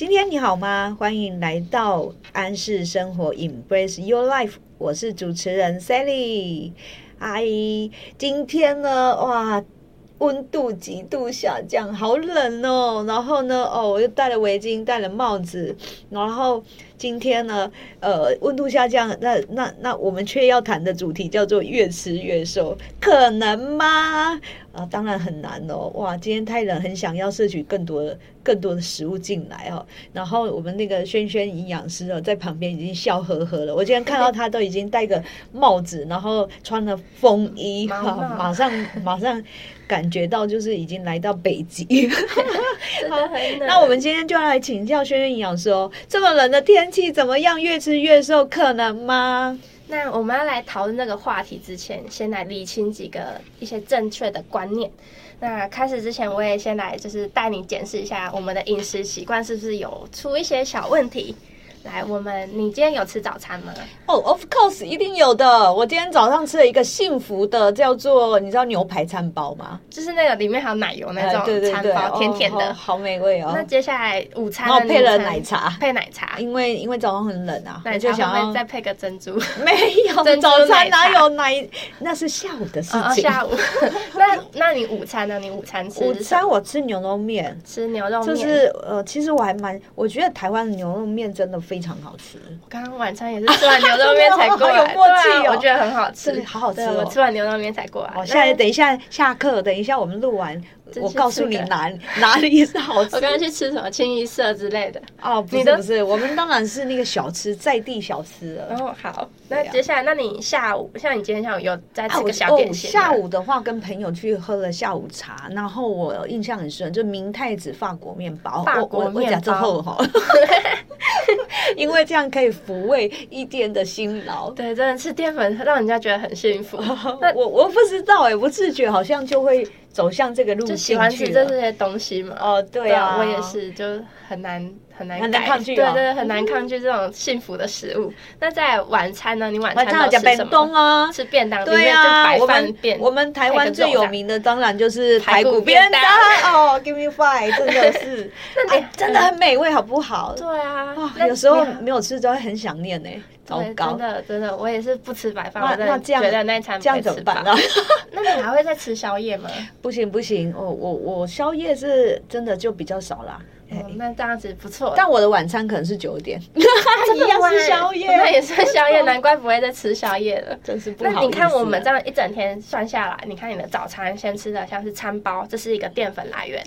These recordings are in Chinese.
今天你好吗？欢迎来到安适生活，Embrace Your Life。我是主持人 Sally。阿姨，今天呢，哇，温度极度下降，好冷哦。然后呢，哦，我又戴了围巾，戴了帽子。然后今天呢，呃，温度下降，那那那我们却要谈的主题叫做越吃越瘦，可能吗？啊，当然很难哦。哇，今天太冷，很想要摄取更多的。更多的食物进来哦，然后我们那个轩轩营养师哦，在旁边已经笑呵呵了。我今天看到他都已经戴个帽子，然后穿了风衣，哈，马上马上感觉到就是已经来到北极。那我们今天就要来请教轩轩营养师哦，这么冷的天气怎么样？越吃越瘦可能吗？那我们要来讨论这个话题之前，先来理清几个一些正确的观念。那开始之前，我也先来就是带你检视一下我们的饮食习惯是不是有出一些小问题。来，我们你今天有吃早餐吗？哦，Of course，一定有的。我今天早上吃了一个幸福的，叫做你知道牛排餐包吗？就是那个里面还有奶油那种餐包，甜甜的，好美味哦。那接下来午餐，然后配了奶茶，配奶茶，因为因为早上很冷啊，那就想要再配个珍珠。没有，早餐哪有奶？那是下午的事情。下午。那那你午餐呢？你午餐吃？午餐我吃牛肉面，吃牛肉面。就是呃，其实我还蛮，我觉得台湾的牛肉面真的非常好吃。我刚刚晚餐也是吃完牛肉面才过来，对啊，我觉得很好吃，好好吃。我吃完牛肉面才过来。我现在等一下下课，等一下我们录完。我告诉你哪哪里是好吃。我刚刚去吃什么清一色之类的哦，不是不是，我们当然是那个小吃在地小吃了。哦，好，那接下来，那你下午像你今天下午有在吃个小点心？下午的话，跟朋友去喝了下午茶，然后我印象很深，就明太子法国面包。法国面包哈，因为这样可以抚慰一天的辛劳。对，真的吃淀粉让人家觉得很幸福。那我我不知道哎，不自觉好像就会。走向这个路，就喜欢吃这些东西嘛。哦，对啊，我也是，就很难很难很难抗拒，对对，很难抗拒这种幸福的食物。那在晚餐呢？你晚餐都吃什么？啊，吃便当，对啊，我们我们台湾最有名的当然就是排骨便当哦，Give me five，真的是，哎，真的很美味，好不好？对啊，有时候没有吃都会很想念呢。对，真的真的，我也是不吃白饭。那那这样觉得那餐这样怎么办呢？那你还会再吃宵夜吗？不行不行，我我我宵夜是真的就比较少啦。那这样子不错，但我的晚餐可能是九点，一样是宵夜，那也算宵夜，难怪不会再吃宵夜了，真是不好。那你看我们这样一整天算下来，你看你的早餐先吃的像是餐包，这是一个淀粉来源。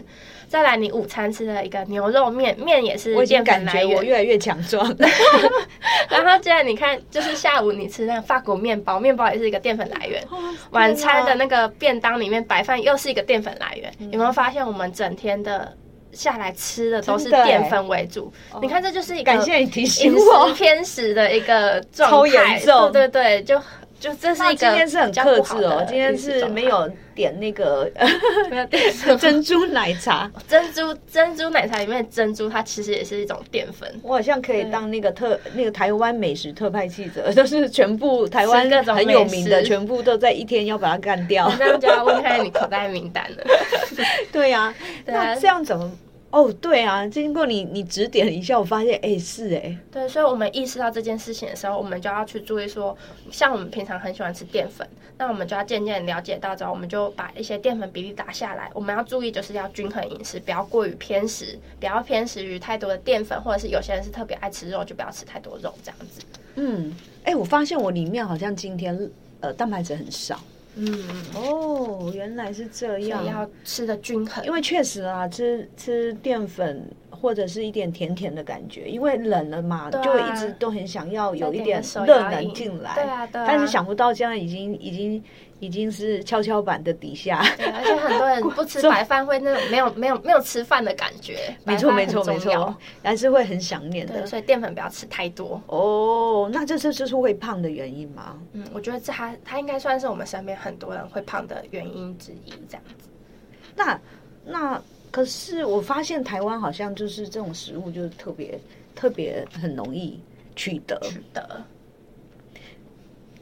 再来，你午餐吃的一个牛肉面，面也是淀粉来源。我越来越强壮。然后接着你看，就是下午你吃那个法国面包，面包也是一个淀粉来源。晚餐的那个便当里面白饭又是一个淀粉来源。有没有发现我们整天的下来吃的都是淀粉为主？你看，这就是一个感谢你提醒我偏食的一个状态。对对对，就。就这是一个今天是很克制哦，今天是没有点那个 没有点珍珠奶茶，珍珠珍珠奶茶里面的珍珠它其实也是一种淀粉。我好像可以当那个特那个台湾美食特派记者，就是全部台湾很有名的，全部都在一天要把它干掉。这样就要问看你口袋名单了。对呀，那这样怎么？哦，对啊，经过你你指点一下，我发现，哎，是哎，对，所以，我们意识到这件事情的时候，我们就要去注意说，像我们平常很喜欢吃淀粉，那我们就要渐渐了解到之后，我们就把一些淀粉比例打下来。我们要注意，就是要均衡饮食，不要过于偏食，不要偏食于太多的淀粉，或者是有些人是特别爱吃肉，就不要吃太多肉这样子。嗯，哎，我发现我里面好像今天呃蛋白质很少。嗯哦，原来是这样，要吃的均衡。因为确实啊，吃吃淀粉或者是一点甜甜的感觉，因为冷了嘛，就一直都很想要有一点热能进来。对啊，但是想不到现在已经已经。已经是跷跷板的底下，对，而且很多人不吃 白饭会那种没有没有没有吃饭的感觉，没错没错没错，还是会很想念的。所以淀粉不要吃太多哦。那这是就是会胖的原因吗？嗯，我觉得这它它应该算是我们身边很多人会胖的原因之一，这样子。那那可是我发现台湾好像就是这种食物就是特别特别很容易取得取得。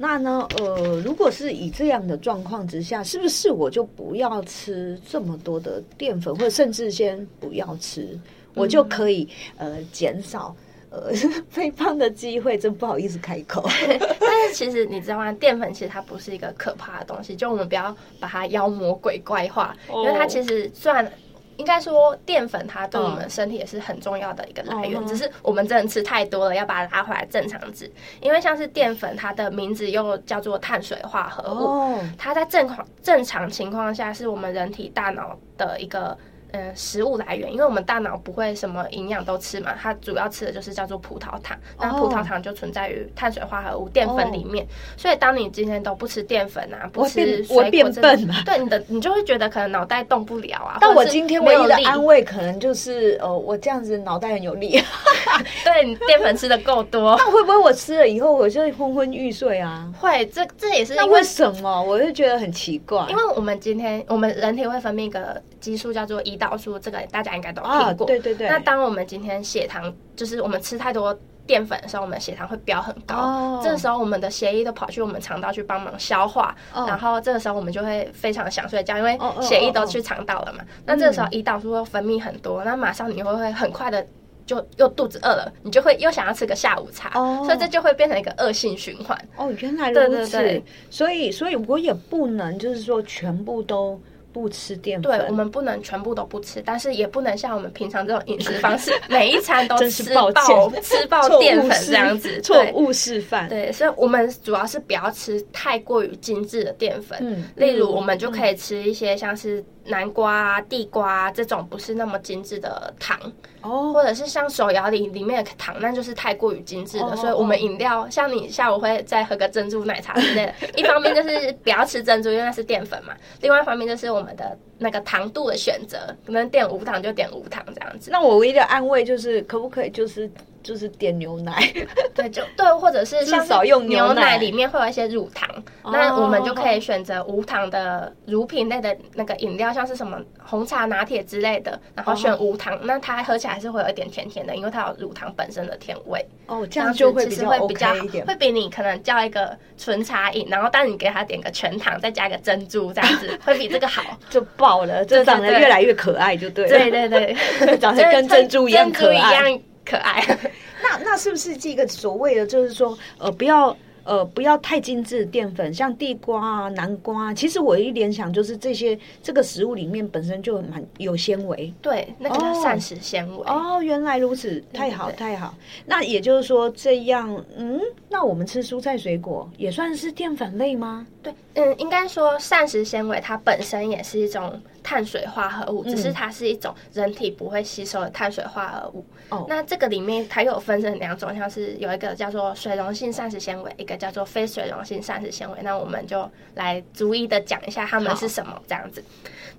那呢？呃，如果是以这样的状况之下，是不是我就不要吃这么多的淀粉，或者甚至先不要吃？我就可以呃减少呃 肥胖的机会。真不好意思开口。但是其实你知道吗？淀粉其实它不是一个可怕的东西，就我们不要把它妖魔鬼怪化，因为它其实虽然。应该说，淀粉它对我们身体也是很重要的一个来源，只是我们真的吃太多了，要把它拉回来正常值。因为像是淀粉，它的名字又叫做碳水化合物，它在正常正常情况下是我们人体大脑的一个。嗯，食物来源，因为我们大脑不会什么营养都吃嘛，它主要吃的就是叫做葡萄糖，那葡萄糖就存在于碳水化合物淀粉里面。所以，当你今天都不吃淀粉啊，不吃水果，对你的，你就会觉得可能脑袋动不了啊。但我今天唯一的安慰，可能就是呃，我这样子脑袋很有力。对你淀粉吃的够多，那会不会我吃了以后我就昏昏欲睡啊？会，这这也是因为什么？我就觉得很奇怪，因为我们今天我们人体会分泌一个激素叫做胰。导数这个大家应该都听过，对对对。那当我们今天血糖就是我们吃太多淀粉的时候，我们血糖会飙很高。这个时候，我们的血液都跑去我们肠道去帮忙消化，然后这个时候我们就会非常想睡觉，因为血液都去肠道了嘛。那这个时候胰岛素会分泌很多，那马上你会会很快的就又肚子饿了，你就会又想要吃个下午茶，所以这就会变成一个恶性循环。哦，原来如此。所以，所以我也不能就是说全部都。不吃淀粉，对我们不能全部都不吃，但是也不能像我们平常这种饮食方式，每一餐都吃爆 吃爆淀粉这样子，错误示范。对，所以我们主要是不要吃太过于精致的淀粉，嗯，例如我们就可以吃一些像是。南瓜啊、地瓜啊这种不是那么精致的糖哦，或者是像手摇里里面的糖，那就是太过于精致的。所以，我们饮料像你下午会再喝个珍珠奶茶之类的，一方面就是不要吃珍珠，因为那是淀粉嘛；，另外一方面就是我们的那个糖度的选择，可能点无糖就点无糖这样子。那我唯一的安慰就是，可不可以就是？就是点牛奶，对，就对，或者是像少用牛奶里面会有一些乳糖，那我们就可以选择无糖的乳品类的那个饮料，像是什么红茶拿铁之类的，然后选无糖，那它喝起来是会有一点甜甜的，因为它有乳糖本身的甜味。哦，这样就会其实会比较一点，会比你可能叫一个纯茶饮，然后但你给他点个全糖，再加个珍珠，这样子 会比这个好，就爆了，就长得越来越可爱，就对了。对对对，长得跟珍珠一样可爱。可爱，那那是不是这个所谓的就是说，呃，不要呃不要太精致的淀粉，像地瓜啊、南瓜啊，其实我一联想就是这些这个食物里面本身就蛮有纤维，对，那个叫膳食纤维。哦，原来如此，太好太好。那也就是说，这样，嗯，那我们吃蔬菜水果也算是淀粉类吗？对，嗯，应该说膳食纤维它本身也是一种碳水化合物，只是它是一种人体不会吸收的碳水化合物。哦，那这个里面它又有分成两种，像是有一个叫做水溶性膳食纤维，一个叫做非水溶性膳食纤维。那我们就来逐一的讲一下它们是什么这样子。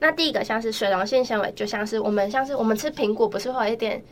那第一个像是水溶性纤维，就像是我们像是我们吃苹果，不是会有一点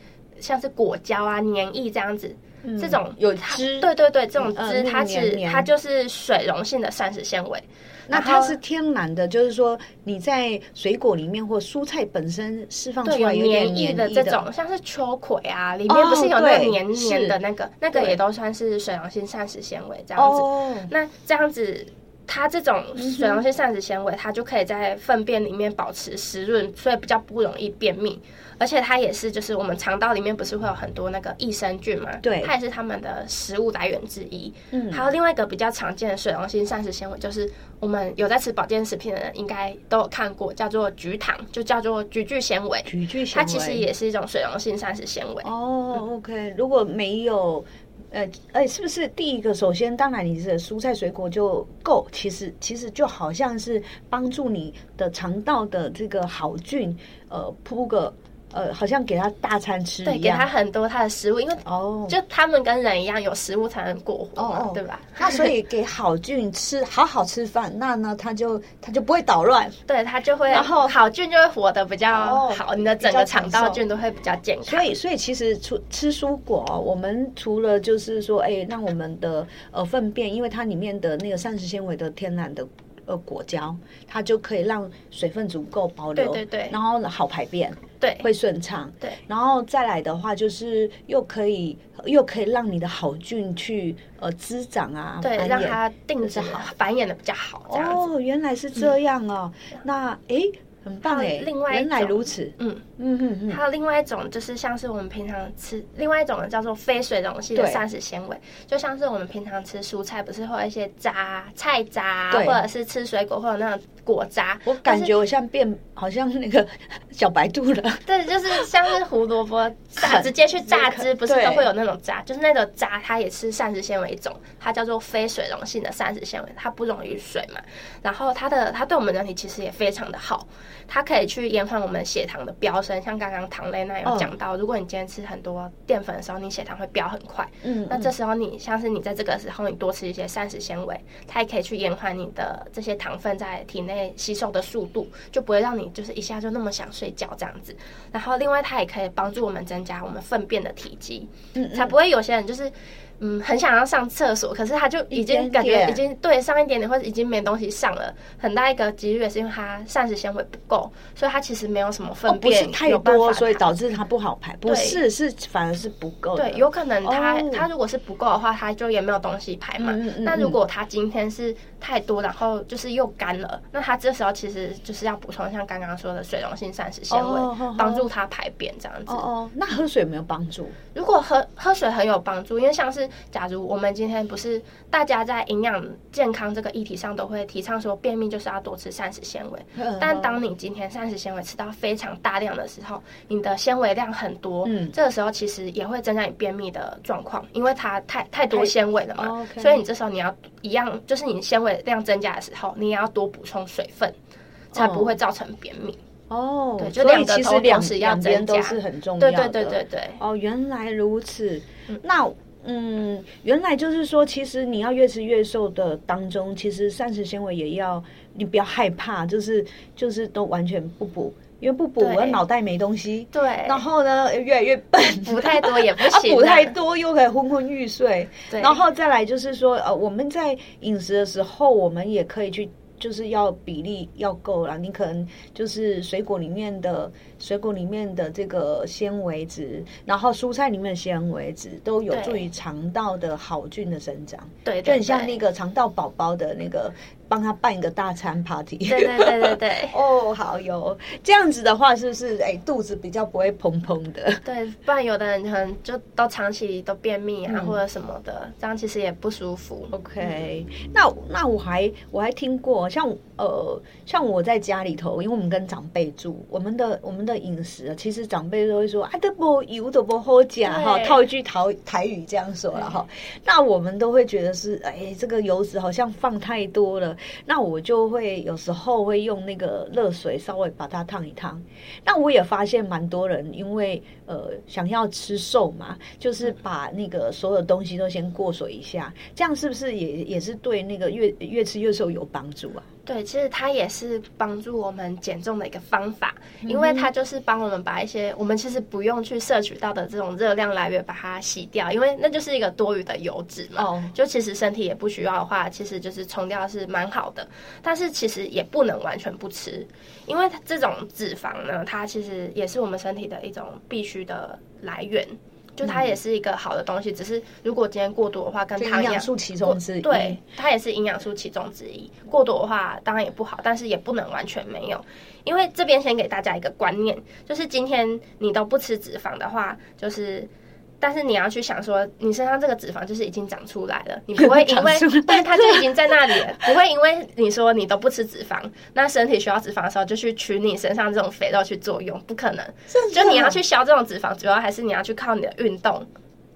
像是果胶啊、黏液这样子。这种有汁，对对对，这种汁它是它就是水溶性的膳食纤维，那它是天然的，就是说你在水果里面或蔬菜本身释放出来有点黏液的这种，像是秋葵啊，里面不是有那个黏黏的那个，那个也都算是水溶性膳食纤维这样子。那这样子，它这种水溶性膳食纤维，它就可以在粪便里面保持湿润，所以比较不容易便秘。而且它也是，就是我们肠道里面不是会有很多那个益生菌嘛？对，它也是它们的食物来源之一。嗯，还有另外一个比较常见的水溶性膳食纤维，就是我们有在吃保健食品的人应该都有看过，叫做菊糖，就叫做菊苣纤维。菊苣纤维，它其实也是一种水溶性膳食纤维。哦，OK，如果没有，呃，哎，是不是第一个？首先，当然你是蔬菜水果就够，其实其实就好像是帮助你的肠道的这个好菌，呃，铺个。呃，好像给他大餐吃对，给他很多他的食物，因为哦，就他们跟人一样，有食物才能过活嘛，对吧？那所以给好菌吃，好好吃饭，那呢，他就他就不会捣乱，对他就会，然后好菌就会活得比较好，你的整个肠道菌都会比较健康。所以，所以其实除吃蔬果，我们除了就是说，哎，让我们的呃粪便，因为它里面的那个膳食纤维的天然的。呃，果胶它就可以让水分足够保留，对对对，然后好排便，对，会顺畅，对，然后再来的话，就是又可以又可以让你的好菌去呃滋长啊，对，让它定着好，繁衍的比较好。哦，原来是这样哦。那哎，很棒哎，另外原来如此，嗯嗯嗯嗯，还有另外一种，就是像是我们平常吃，另外一种叫做非水溶性的膳食纤维，就像是我们平常吃蔬菜，不是会有一些渣、菜渣，或者是吃水果会有那种果渣。我感觉我像变，好像那个 小白兔了。对，就是像是胡萝卜榨，直接去榨汁，不是都会有那种渣？就是那种渣，它也是膳食纤维一种，它叫做非水溶性的膳食纤维，它不溶于水嘛。然后它的它对我们人体其实也非常的好，它可以去延缓我们血糖的飙升。像刚刚糖类那有讲到，如果你今天吃很多淀粉的时候，你血糖会飙很快。嗯，那这时候你像是你在这个时候，你多吃一些膳食纤维，它也可以去延缓你的这些糖分在体内吸收的速度，就不会让你就是一下就那么想睡觉这样子。然后另外它也可以帮助我们增加我们粪便的体积，才不会有些人就是。嗯，很想要上厕所，可是他就已经感觉已经对上一点点，或者已经没东西上了。很大一个几率也是因为他膳食纤维不够，所以他其实没有什么哦粪不是便、太多，法所以导致他不好排。不是，是反而是不够。对，有可能他、哦他如果是不够的话，他就也没有东西排嘛。嗯嗯嗯那如果他今天是太多，然后就是又干了，那他这时候其实就是要补充像刚刚说的水溶性膳食纤维，帮助他排便这样子。哦哦，那喝水有没有帮助？如果喝喝水很有帮助，因为像是假如我们今天不是大家在营养健康这个议题上都会提倡说便秘就是要多吃膳食纤维，嗯但当你今天膳食纤维吃到非常大量的时候，你的纤维量很多，嗯。这个时候其实也会增加你便秘的状况，因为它太太多纤维了嘛，所以你这时候你要一样，就是你纤维量增加的时候，你也要多补充水分，才不会造成便秘。哦，对就所以两个都其实两同时要两边增加都是很重要的。对对对对对。哦，原来如此。那嗯，原来就是说，其实你要越吃越瘦的当中，其实膳食纤维也要，你不要害怕，就是就是都完全不补，因为不补对我脑袋没东西。对，然后呢，越来越笨，补太多也不 啊，行啊补太多又可以昏昏欲睡。对然后再来就是说，呃，我们在饮食的时候，我们也可以去。就是要比例要够了，你可能就是水果里面的水果里面的这个纤维质，然后蔬菜里面的纤维质都有助于肠道的好菌的生长，对，就很像那个肠道宝宝的那个帮他办一个大餐 party。对对对对对 哦，好有这样子的话，是不是哎肚子比较不会砰砰的？对，不然有的人可能就都长期都便秘啊、嗯或者什么的，这样其实也不舒服。OK，那那我还我还听过，像呃像我在家里头，因为我们跟长辈住，我们的我们的饮食啊，其实长辈都会说啊，都不油都不好假哈，套一句台台语这样说了哈。那我们都会觉得是哎，这个油脂好像放太多了，那我就会有时候会用那个热水稍微把它烫一烫。那我也发现蛮多人因为呃想要吃瘦嘛，就是把那个所有东西都先过水一下，这样是不是也也是对那个越越吃越瘦有帮助啊？对，其实它也是帮助我们减重的一个方法，因为它就是帮我们把一些我们其实不用去摄取到的这种热量来源把它洗掉，因为那就是一个多余的油脂嘛。哦就其实身体也不需要的话，其实就是冲掉是蛮好的，但是其实也不能完全不吃，因为它这种脂肪呢，它其实也是我们身体的一种必须的来源。就它也是一个好的东西，只是如果今天过多的话，跟就糖一样，营养素其中之一。对，它也是营养素其中之一。过多的话当然也不好，但是也不能完全没有。因为这边先给大家一个观念，就是今天你都不吃脂肪的话，就是。但是你要去想说，你身上这个脂肪就是已经长出来了，你不会因为 长出来 对它就已经在那里了，不会因为你说你都不吃脂肪，那身体需要脂肪的时候就去取你身上这种肥肉去作用，不可能。就你要去消这种脂肪，主要还是你要去靠你的运动。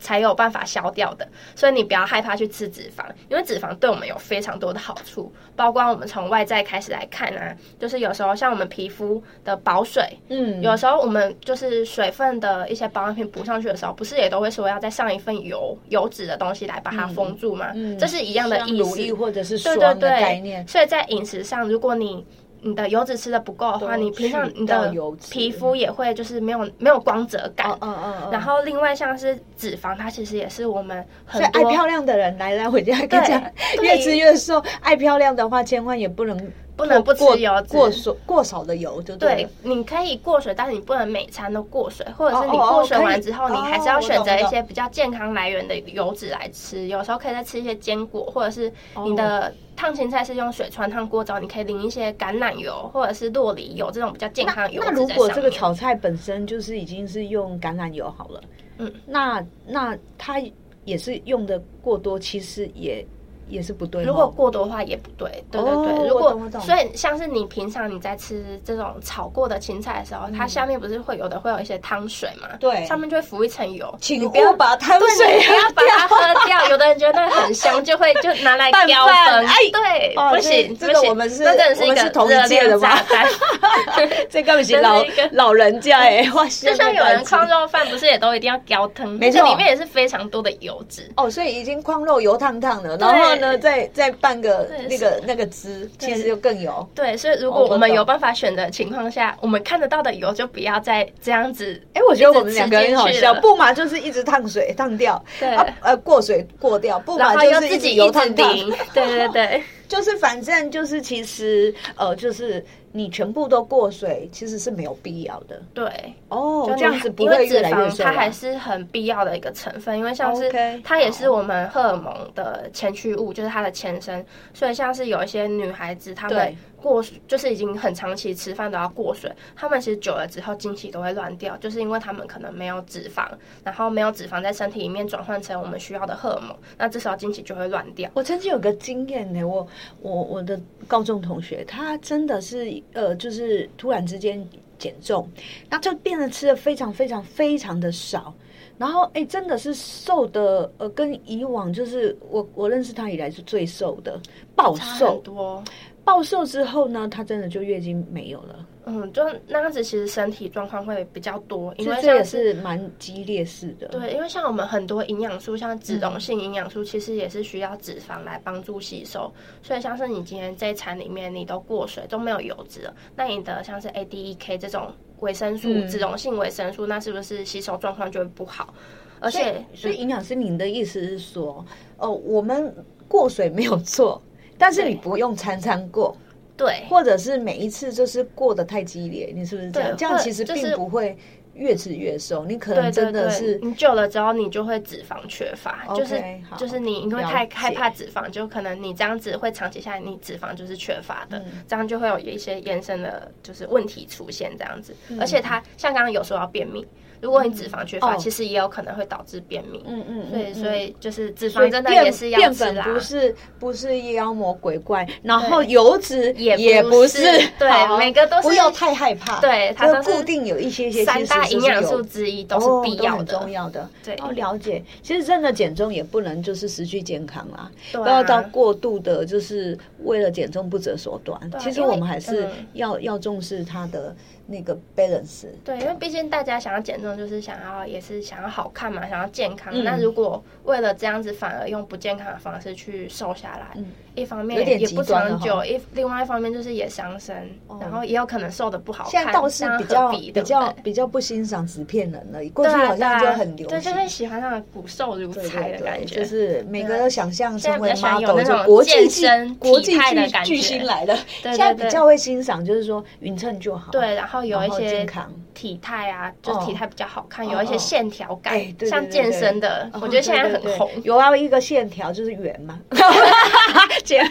才有办法消掉的，所以你不要害怕去吃脂肪，因为脂肪对我们有非常多的好处，包括我们从外在开始来看啊，就是有时候像我们皮肤的保水，嗯，有时候我们就是水分的一些保养品补上去的时候，不是也都会说要再上一份油油脂的东西来把它封住吗？嗯这是一样的意思乳液。或者是对对对。所以在饮食上，如果你你的油脂吃的不够的话，你平常你的皮肤也会就是没有没有光泽感。哦哦哦哦，然后另外像是脂肪，它其实也是我们很所以爱漂亮的人来来，回家跟你讲，越吃越瘦。爱漂亮的话，千万也不能不能不吃油脂过少过少的油，就对了。，你可以过水，但是你不能每餐都过水，或者是你过水完之后，你还是哦要选择一些比较健康来源的油脂来吃。有时候可以再吃一些坚果，或者是你的烫青菜是用水穿烫过之后，你可以淋一些橄榄油或者是洛梨油这种比较健康的油那脂如果这个炒菜本身就是已经是用橄榄油好了，嗯，那那它也是用的过多，其实也也是不对哦。如果过多的话也不对，对对哦对。如果所以像是你平常你在吃这种炒过的青菜的时候，它下面不是会有的会有一些汤水嘛？嗯对上面就会浮一层油。请不要勿把汤 对，水不要把它喝掉。有的人觉得那很香，就会就拿来 拌浇分饭哎。对，哦不行，这个我们是那真的是一个我们是同一热量届的吗炸弹 这根本是老老人家哎，哇！就像有人矿肉饭，不是也都一定要浇汤？没错里面也是非常多的油脂。哦，所以已经框肉油烫烫了，然后呢，再再拌个那个那个汁，其实就更油。对，所以如果我们有办法选的情况下，我们看得到的油就不要再这样子。哎，我觉得我们两个很好笑，不嘛就是一直烫水烫掉，对啊呃过水过掉，不然嘛就是自己直油烫掉。对对对，就是反正就是其实呃就是你全部都过水，其实是没有必要的对。哦就，你这样子不因为脂会越来越肪它瘦啊。还是很必要的一个成分，因为像是它也是我们荷尔蒙的前驱物，就是它的前身。所以像是有一些女孩子，她们过就是已经很长期吃饭都要过水，她们其实久了之后经期都会乱掉，就是因为她们可能没有脂肪，然后没有脂肪在身体里面转换成我们需要的荷尔蒙，那这时候经期就会乱掉。我曾经有个经验呢，我我我的高中同学，他真的是呃，就是突然之间减重，那就变得吃的非常非常非常的少，然后哎，真的是瘦的呃，跟以往就是我我认识他以来是最瘦的，暴瘦，多，暴瘦之后呢，她真的就月经没有了，嗯，就那样子其实身体状况会比较多，因为这也是是蛮激烈式的。对，因为像我们很多营养素，像脂溶性营养素，其实也是需要脂肪来帮助吸收。所以像是你今天这一餐里面你都过水，都没有油脂了，那你的像是 A、D、E、K 这种维生素、嗯脂溶性维生素，那是不是吸收状况就会不好？而且，所以营养师，您的意思是说，哦，我们过水没有错，但是你不用餐餐过。对。或者是每一次就是过得太激烈，你是不是这样？对这样其实并不会越吃越瘦，你可能真的对。是，你久了之后，你就会脂肪缺乏。就是就是你因为太害怕脂肪，就可能你这样子会长期下来，你脂肪就是缺乏的，嗯。这样就会有一些延伸的，就是问题出现这样子。嗯。而且它像刚刚有说要便秘，如果你脂肪缺乏，哦。其实也有可能会导致便秘。嗯嗯所以嗯。所以就是脂肪真的也是要吃啦。淀粉不是不是妖魔鬼怪，然后油脂也也不不是。对每个都是不要太害怕，对它固定有一些些三大营养素素之一都是必要重要的。对。哦，了解。其实真的减重也不能就是失去健康啊。不要到过度的，就是为了减重不择手段。啊其实我们还是嗯。要、要重视它的那个 balance。对，因为毕竟大家想要减重，就是想要也是想要好看嘛，想要健康。嗯那如果为了这样子，反而用不健康的方式去瘦下来，嗯一方面也不长久，一另外一方面就是也伤身，然后也有可能瘦的不好看。现在倒是比较比较比较不欣赏纸片人了，过去好像就很流对，就行。会喜欢那种骨瘦如柴的感觉，就是每个都想象成为现在比较喜欢有 model，那种就国际国际巨星来的。对现在比较会欣赏，就是说匀称就好。对，然后有一些健康。体态啊，就体态比较好看，哦有一些线条感像健身的，哦我觉得现在很红。有啊，一个线条就是圆嘛，姐，哇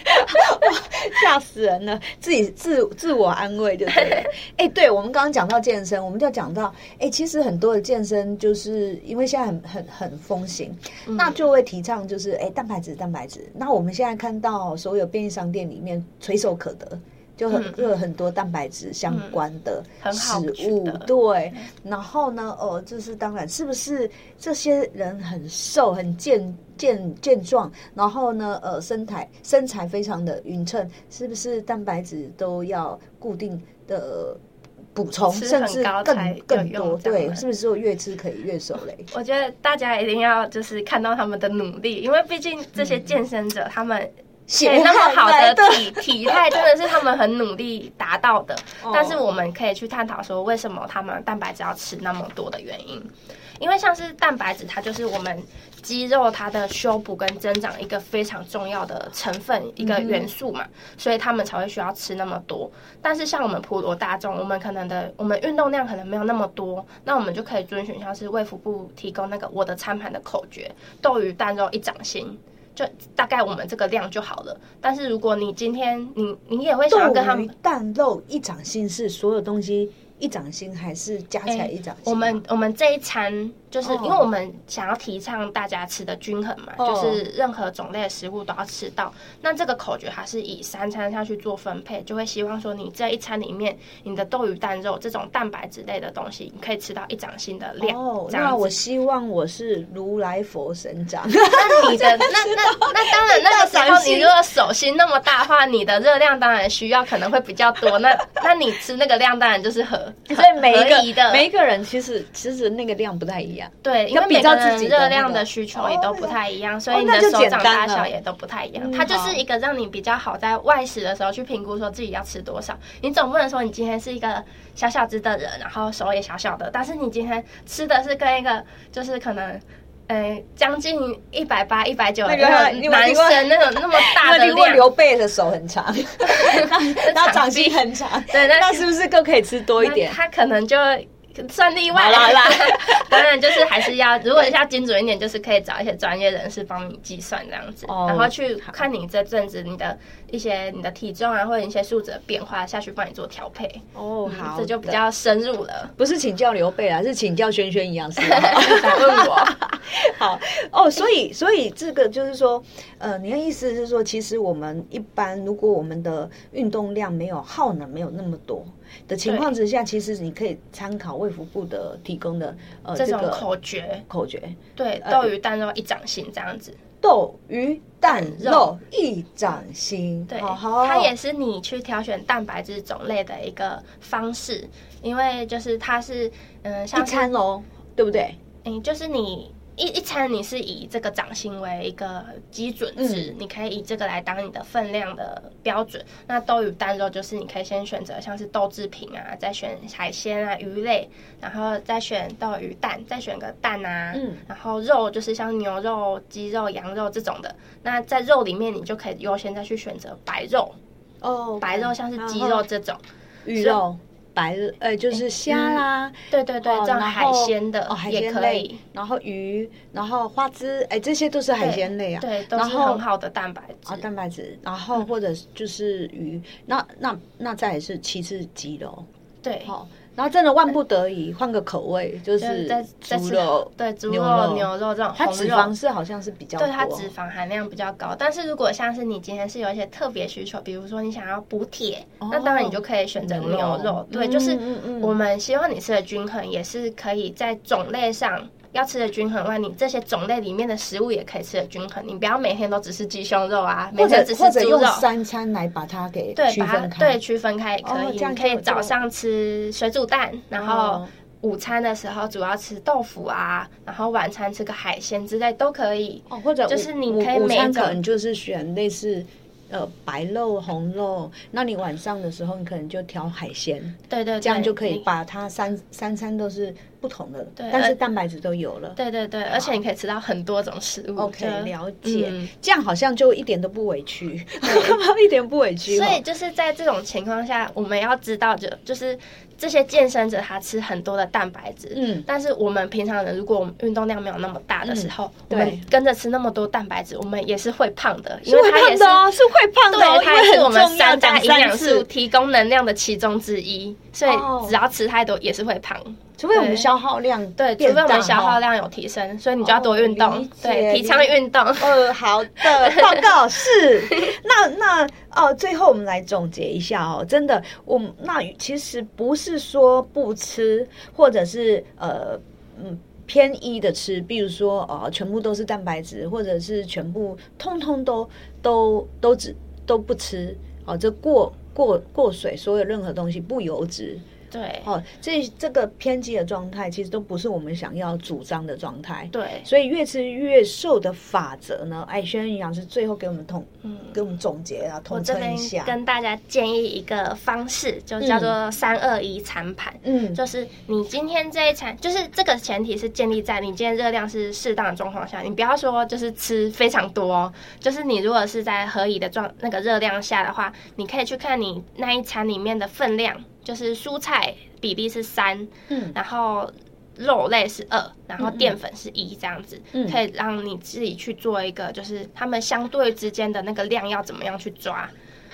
吓死人了，自己自自我安慰就对了。哎、对我们刚刚讲到健身，我们就讲到，哎、其实很多的健身就是因为现在很很很风行，嗯那就会提倡就是哎、蛋白质蛋白质。那我们现在看到所有便利商店里面垂手可得。就很嗯就有很多蛋白质相关的食物，对。然后呢，哦，就是当然，是不是这些人很瘦、很健健健壮，然后呢，呃，身材身材非常的匀称，是不是蛋白质都要固定的补充，甚至更更多？对，是不是说越吃可以越瘦嘞？我觉得大家一定要就是看到他们的努力，因为毕竟这些健身者他们。那么好的体体态，真的是他们很努力达到的。哦但是我们可以去探讨说，为什么他们蛋白质要吃那么多的原因？因为像是蛋白质，它就是我们肌肉它的修补跟增长一个非常重要的成分，一个元素嘛，所以他们才会需要吃那么多。但是像我们普罗大众，我们可能的我们运动量可能没有那么多，那我们就可以遵循像是卫福部提供那个我的餐盘的口诀：豆鱼蛋肉一掌心。就大概我们这个量就好了。但是如果你今天你你也会想要跟他豆鱼们。蛋肉一掌心是所有东西一掌心，还是加起来一掌心？我们我们这一餐就是哦因为我们想要提倡大家吃的均衡嘛，哦就是任何种类的食物都要吃到。那这个口诀它是以三餐下去做分配，就会希望说你这一餐里面，你的豆鱼蛋肉这种蛋白质类的东西，你可以吃到一掌心的量。哦，那我希望我是如来佛神掌。那你的那那那当然，那个时候你如果手心那么大的话，你的热量当然需要可能会比较多。那 那你吃那个量当然就是合，所以每一个每一个人其实其实那个量不太一样。对，因为每个人较自己热量的需求也都不太一样，所哦以你的手掌大小也都不太一样。嗯它就是一个让你比较好在外食的时候去评估说自己要吃多少。你总不能说你今天是一个小小只的人，然后手也小小的，但是你今天吃的是跟一个就是可能。呃，将近一百八、一百九的那个男生那种那么 大那的量，刘备的手很长 他掌心很长，对，那那是不是更可以吃多一那点？他可能就算例外好啦好啦 当然就是还是要，如果要精准一点，就是可以找一些专业人士帮你计算这样子，哦然后去看你这阵子你的一些你的体重啊，或者一些数值的变化下去帮你做调配。哦，嗯好，这就比较深入了。不是请教刘备啦，是请教轩轩营养师。来问我，好哦，所以所以这个就是说，呃，你的意思是说，其实我们一般如果我们的运动量没有耗能没有那么多的情况之下，其实你可以参考卫福部的提供的呃这种口诀，口诀：对，豆鱼蛋肉一掌心这样子。豆鱼蛋肉肉一掌心。对，好好它也是你去挑选蛋白质种类的一个方式，因为就是它是嗯，一像是餐喽，对不对？嗯，就是你一一餐你是以这个掌心为一个基准值，嗯你可以以这个来当你的分量的标准。那豆与蛋肉就是你可以先选择像是豆制品啊，再选海鲜啊、鱼类，然后再选豆鱼蛋，再选个蛋啊，嗯然后肉就是像牛肉、鸡肉、羊肉这种的。那在肉里面，你就可以优先再去选择白肉，哦，白肉像是鸡肉这种。鱼肉。白呃就是虾啦，对对对，哦这样海鲜的哦海也鲜类然后鱼，然后花枝，哎，这些都是海鲜类啊。对，都是很好的蛋白质。啊，蛋白质，然后或者就是鱼，那那那再来是其次鸡肉，对，好，然后真的万不得已换个口味，就就是猪肉，对猪肉、牛肉。这种它脂肪是好像是比较，对它脂肪含量比较高，但是如果像是你今天是有一些特别需求，比如说你想要补铁，那当然你就可以选择牛肉。对，嗯就是我们希望你吃的均衡，也是可以在种类上。要吃的均衡外，你这些种类里面的食物也可以吃的均衡。你不要每天都只吃鸡胸肉啊，每或者天只是猪肉。三餐来把它给对，把它对区分开也可以。哦这样你可以早上吃水煮蛋，然后哦午餐的时候主要吃豆腐啊，然后晚餐吃个海鲜之类都可以。哦，或者就是你可以午餐可每一种能就是选类似。呃，白肉、红肉，那你晚上的时候，你可能就挑海鲜，对对对，这样就可以把它三三餐都是不同的，对但是蛋白质都有了。对对对，而且你可以吃到很多种食物。OK，了解，嗯。这样好像就一点都不委屈，一点不委屈哦。所以就是在这种情况下，我们要知道就就是这些健身者他吃很多的蛋白质，嗯。但是我们平常人如果我们运动量没有那么大的时候，我们跟着吃那么多蛋白质，我们也是会胖的，因为它也是哦，是会胖的哦，对，它因为也是我们三大营养素，提供能量的其中之一，所哦。以只要吃太多也是会胖。除非我们消耗量对，除非我们消耗哦。量有提升，所以你就要多运动，哦对，提倡运动。呃，好的，报告是。那那哦，最后我们来总结一下哦，真的，我那其实不是说不吃，或者是呃嗯偏一的吃，比如说呃全部都是蛋白质，或者是全部通通都都都只都不吃哦，这过过过水，所有任何东西不油脂。对哦，这这个偏激的状态，其实都不是我们想要主张的状态。对，所以越吃越瘦的法则呢，哎，轩营养师最后给我们统，嗯给我们总结啊，我统称一下。跟大家建议一个方式，就叫做三二一餐盘。嗯，就是你今天这一餐，就是这个前提是建立在你今天热量是适当的状况下，你不要说就是吃非常多哦，就是你如果是在合理的状那个热量下的话，你可以去看你那一餐里面的分量，就是蔬菜比例是三，嗯然后肉类是二，然后淀粉是一，这样子、嗯可以让你自己去做一个，就是他们相对之间的那个量要怎么样去抓，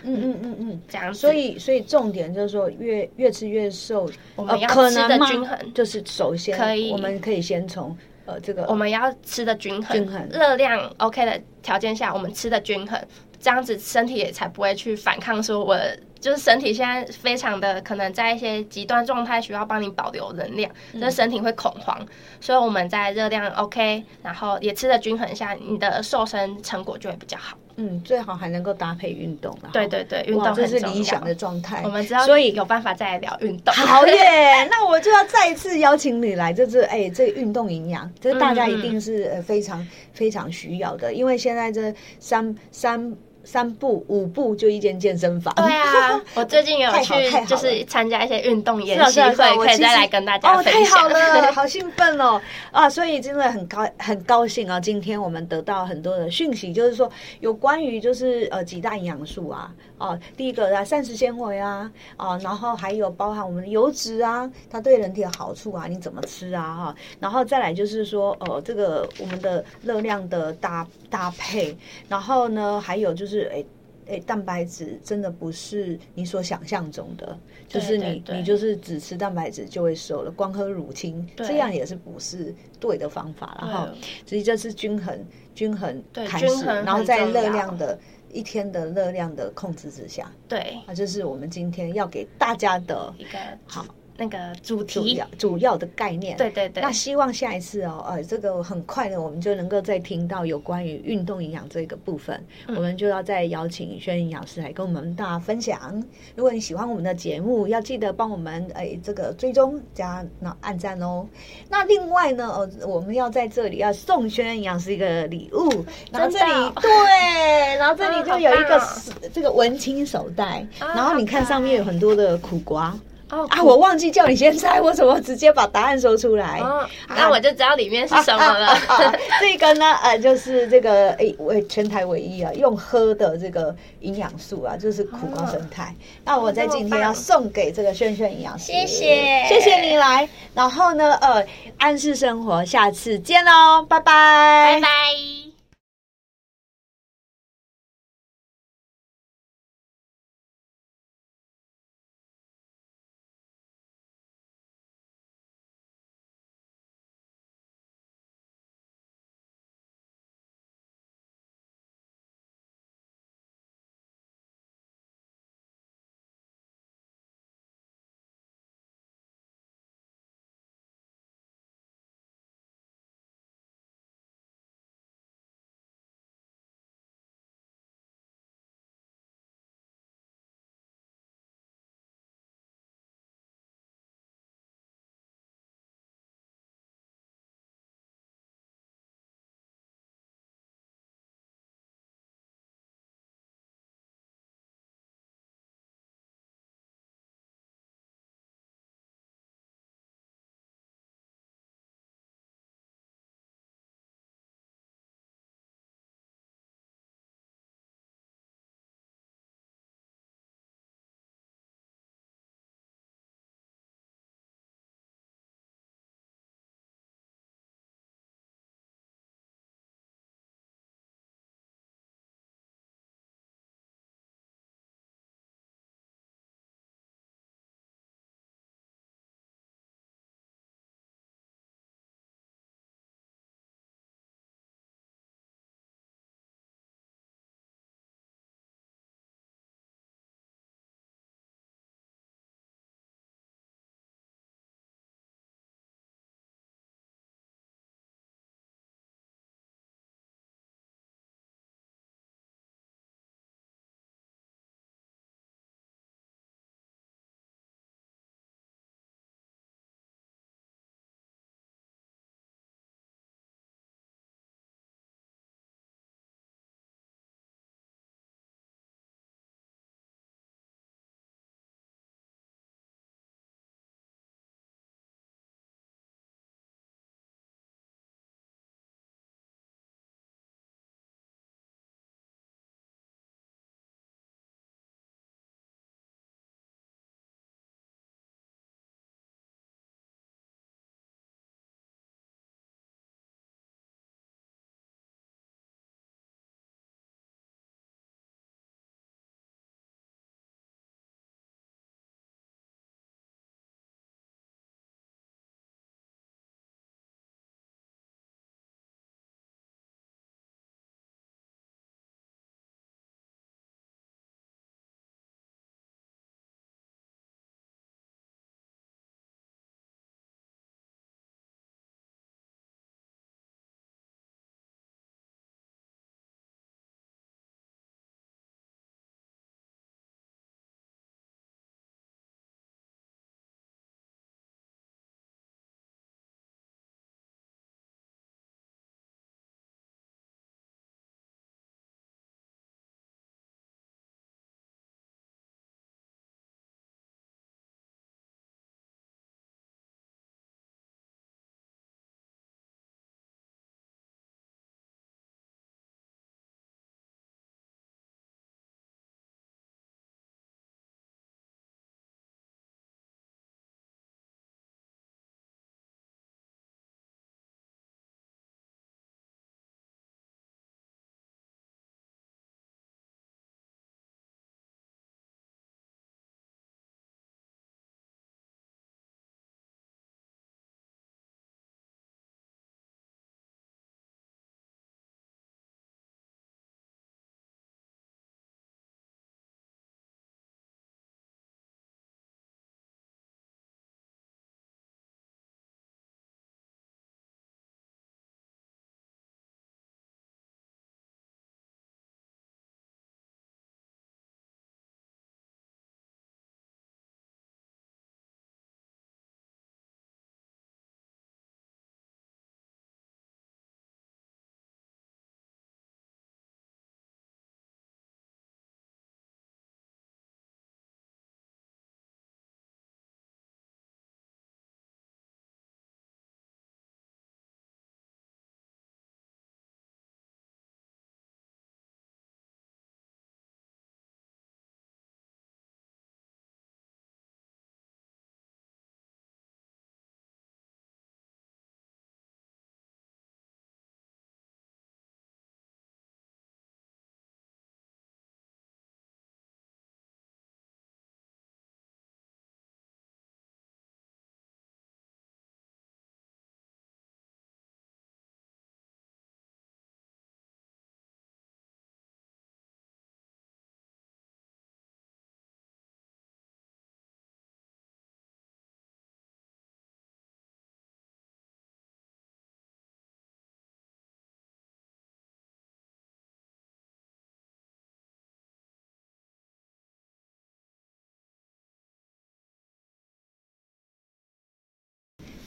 嗯嗯嗯嗯。这样子。所以，所以重点就是说，越越吃越瘦，我们要吃的均衡就是首先可以我们可以先从呃这个我们要吃的均衡，均衡热量 OK 的条件下，我们吃的均衡，这样子身体也才不会去反抗，说我就是身体现在非常的可能在一些极端状态需要帮你保留能量，嗯这身体会恐慌，所以我们在热量 OK，然后也吃的均衡下，你的瘦身成果就会比较好。嗯，最好还能够搭配运动了。对对对，运动，这是理想的。状态。我们知道，所以有办法再来聊运动。好 耶！那我就要再一次邀请你来，这是哎，这个运动营养，这大家一定是呃非常非常需要的，因为现在这三三三步五步就一间健身房。对啊，我最近有去，就是参加一些运动研是啊习会，可以再来跟大家哦，太好。了，好兴奋哦！啊，所以真的很高很高兴啊！今天我们得到很多的讯息，就是说有关于就是呃几大营养素啊，哦、第一个啊膳食纤维啊，啊、然后还有包含我们的油脂啊，它对人体的好处啊，你怎么吃啊哈，然后再来就是说呃这个我们的热量的搭搭配，然后呢还有就是哎。诶，蛋白质真的不是你所想象中的，就是你你就是只吃蛋白质就会瘦了，光喝乳清对。这样也是不是对的方法了哈。所以这是均衡均衡对开始，均衡然后在热量的一天的热量的控制之下，对，啊，就是我们今天要给大家的。一个好那个主题主要。主要的概念。对对对那希望下一次哦，呃，这个很快的，我们就能够再听到有关于运动营养这个部分，嗯我们就要再邀请轩营养师来跟我们大家分享。如果你喜欢我们的节目，要记得帮我们哎这个追踪加那按赞哦。那另外呢，呃，我们要在这里要送轩营养师一个礼物，然后这里对，然后这里啊 就有一个好棒哦这个文青手袋，啊然后你看上面有很多的苦瓜。哦啊，我忘记叫你先猜，我怎么直接把答案说出来？哦，那我就知道里面是什么了。啊啊啊啊 这个呢，呃，就是这个诶，为全台唯一啊，用喝的这个营养素啊，就是苦瓜生态。那我在今天要送给这个轩轩营养师，谢谢谢谢你来。然后呢，呃，安适生活，下次见喽，拜拜，拜拜。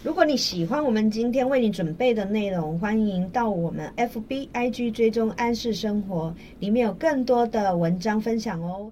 如果你喜欢我们今天为你准备的内容，欢迎到我们 FB IG 追踪安氏生活，里面有更多的文章分享哦。